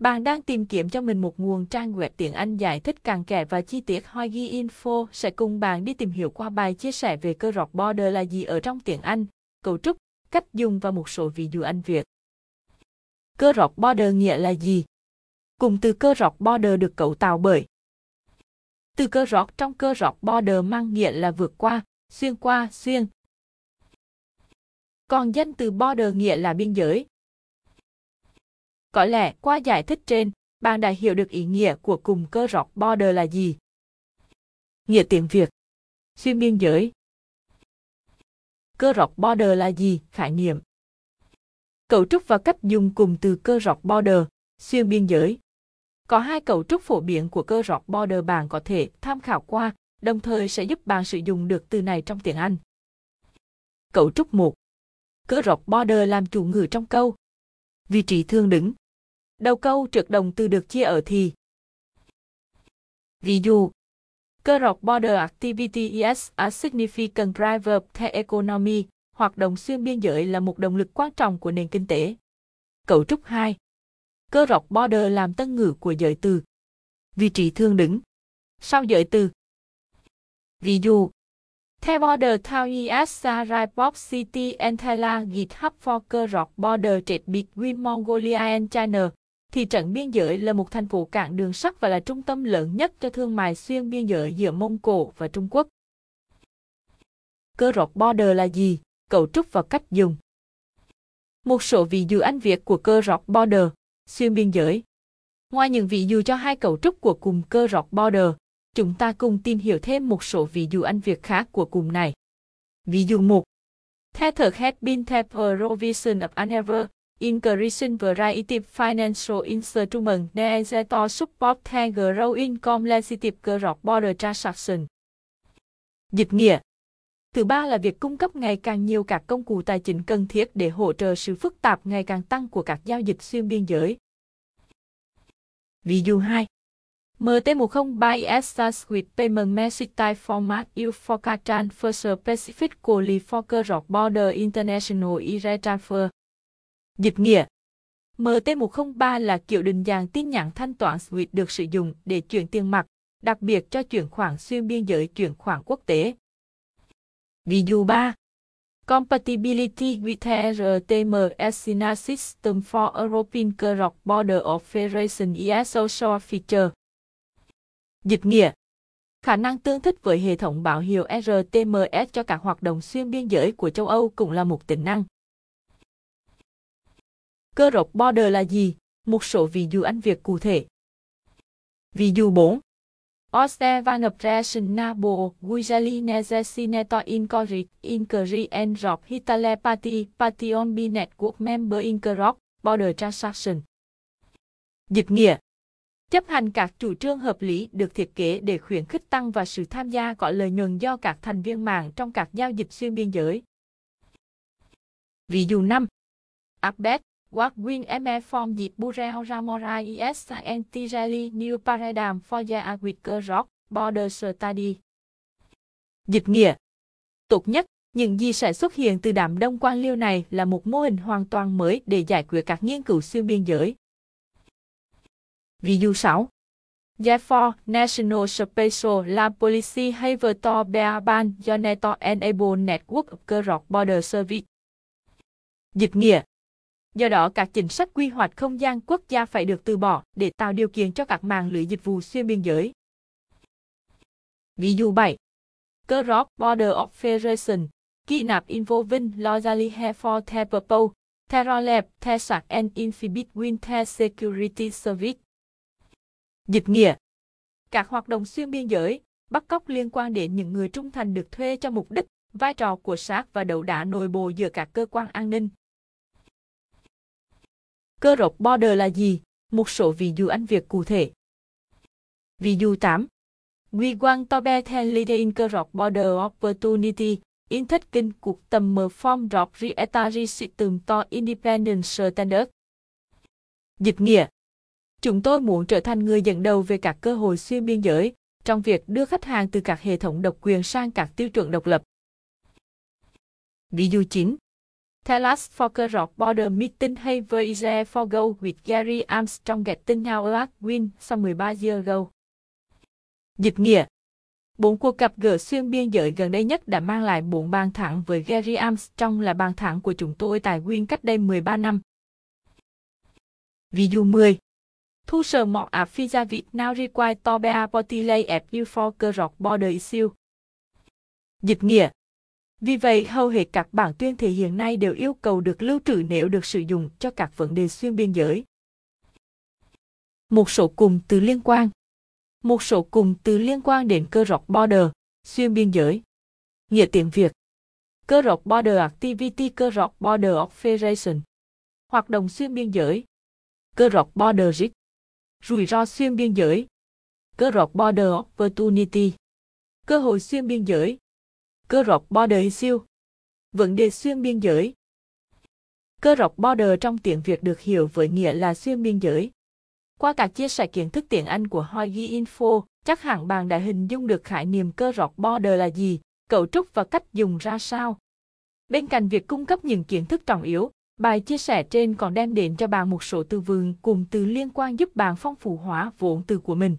Bạn đang tìm kiếm cho mình một nguồn trang web tiếng Anh giải thích càng kẽ và chi tiết Hoigi Info sẽ cùng bạn đi tìm hiểu qua bài chia sẻ về cơ rọc border là gì ở trong tiếng Anh, cấu trúc, cách dùng và một số ví dụ Anh Việt. Cơ rọc border nghĩa là gì? Cùng từ cơ rọc border được cấu tạo bởi từ cơ rọc trong cơ rọc border mang nghĩa là vượt qua, xuyên qua, xuyên. Còn danh từ border nghĩa là biên giới, có lẽ qua giải thích trên, bạn đã hiểu được ý nghĩa của cùng cơ rọc border là gì. Nghĩa tiếng Việt Xuyên biên giới Cơ rọc border là gì? Khái niệm Cấu trúc và cách dùng cùng từ cơ rọc border, xuyên biên giới. Có hai cấu trúc phổ biến của cơ rọc border bạn có thể tham khảo qua, đồng thời sẽ giúp bạn sử dụng được từ này trong tiếng Anh. Cấu trúc 1 Cơ rọc border làm chủ ngữ trong câu. Vị trí thường đứng Đầu câu trực đồng từ được chia ở thì. Ví dụ, Cross border activity is a significant driver of the economy, hoạt động xuyên biên giới là một động lực quan trọng của nền kinh tế. Cấu trúc 2. Cross border làm tân ngữ của giới từ. Vị trí thường đứng. Sau giới từ. Ví dụ, The border town is Saripov City and Thailand GitHub for cross border trade between Mongolia and China, Thị trấn biên giới là một thành phố cảng đường sắt và là trung tâm lớn nhất cho thương mại xuyên biên giới giữa Mông Cổ và Trung Quốc. Cơ rọc border là gì? Cấu trúc và cách dùng. Một số ví dụ Anh Việt của cơ rọc border, xuyên biên giới. Ngoài những ví dụ cho hai cấu trúc của cụm cơ rọc border, chúng ta cùng tìm hiểu thêm một số ví dụ Anh Việt khác của cụm này. Ví dụ 1. Tether had been the provision of ever increasing variety financial instruments necessary to support the growing complexity cross border transaction. Dịch nghĩa Thứ ba là việc cung cấp ngày càng nhiều các công cụ tài chính cần thiết để hỗ trợ sự phức tạp ngày càng tăng của các giao dịch xuyên biên giới. Ví dụ 2. MT103 is starts with payment message type format You for Transfer Specific Quality for cross border international e-transfer. Dịch nghĩa MT103 là kiểu định dạng tin nhắn thanh toán SWIFT được sử dụng để chuyển tiền mặt, đặc biệt cho chuyển khoản xuyên biên giới chuyển khoản quốc tế. Ví dụ 3. Compatibility with RTMS System for European Cross Border Operation is social feature. Dịch nghĩa Khả năng tương thích với hệ thống báo hiệu RTMS cho các hoạt động xuyên biên giới của châu Âu cũng là một tính năng. Cơ rộc border là gì? Một số ví dụ Anh việc cụ thể. Ví dụ 4. Ostevanopressionabo Guijali Nezesineto Incorrect Inquiry and Rock Hitale Party Pation B Network Member Incorrect Border Transaction. Dịch nghĩa Chấp hành các chủ trương hợp lý được thiết kế để khuyến khích tăng và sự tham gia có lợi nhuận do các thành viên mạng trong các giao dịch xuyên biên giới. Ví dụ 5. Acbet What Win ME Form Dịp Bureo Ramora IS Antirally New Paradigm for the Agriculture Rock Border Study. Dịch nghĩa Tốt nhất, những gì sẽ xuất hiện từ đám đông quan liêu này là một mô hình hoàn toàn mới để giải quyết các nghiên cứu xuyên biên giới. Ví dụ 6. Therefore, National Special Land Policy Havertor to bear Enable Network of Cross Border Service. Dịch nghĩa Do đó các chính sách quy hoạch không gian quốc gia phải được từ bỏ để tạo điều kiện cho các mạng lưới dịch vụ xuyên biên giới. Ví dụ 7. Cross Border Operation, kidnap involving Loyally for the purpose, terror lab, and Infibit Winter security service. Dịch nghĩa Các hoạt động xuyên biên giới, bắt cóc liên quan đến những người trung thành được thuê cho mục đích, vai trò của sát và đấu đá nội bộ giữa các cơ quan an ninh, Cơ rộc border là gì? Một số ví dụ Anh việc cụ thể. Ví dụ 8. We want to be the leader in cross border opportunity, in taking cuộc tầm mở form drop reetary system to independent standard. Dịch nghĩa Chúng tôi muốn trở thành người dẫn đầu về các cơ hội xuyên biên giới, trong việc đưa khách hàng từ các hệ thống độc quyền sang các tiêu chuẩn độc lập. Ví dụ 9. Tell us for Rock Border Meeting hay với Israel for Go with Gary Armstrong getting now a win sau 13 years ago. Dịch nghĩa Bốn cuộc gặp gỡ xuyên biên giới gần đây nhất đã mang lại bốn bàn thắng với Gary Armstrong là bàn thắng của chúng tôi tại Win cách đây 13 năm. Ví dụ 10. Thu sở mọc à phi gia vị now require to bea lay at you for rock border issue. Dịch nghĩa vì vậy, hầu hết các bản tuyên thể hiện nay đều yêu cầu được lưu trữ nếu được sử dụng cho các vấn đề xuyên biên giới. Một số cụm từ liên quan. Một số cụm từ liên quan đến cơ rọc border, xuyên biên giới. Nghĩa tiếng Việt. Cơ rọc border activity cơ rọc border operation. Hoạt động xuyên biên giới. Cơ rọc border risk. Rủi ro xuyên biên giới. Cơ rọc border opportunity. Cơ hội xuyên biên giới. Cơ rọc border siêu. Vấn đề xuyên biên giới. Cơ rọc border trong tiếng Việt được hiểu với nghĩa là xuyên biên giới. Qua các chia sẻ kiến thức tiếng Anh của Hoigi Info, chắc hẳn bạn đã hình dung được khái niệm cơ rọc border là gì, cấu trúc và cách dùng ra sao. Bên cạnh việc cung cấp những kiến thức trọng yếu, bài chia sẻ trên còn đem đến cho bạn một số từ vựng cùng từ liên quan giúp bạn phong phú hóa vốn từ của mình.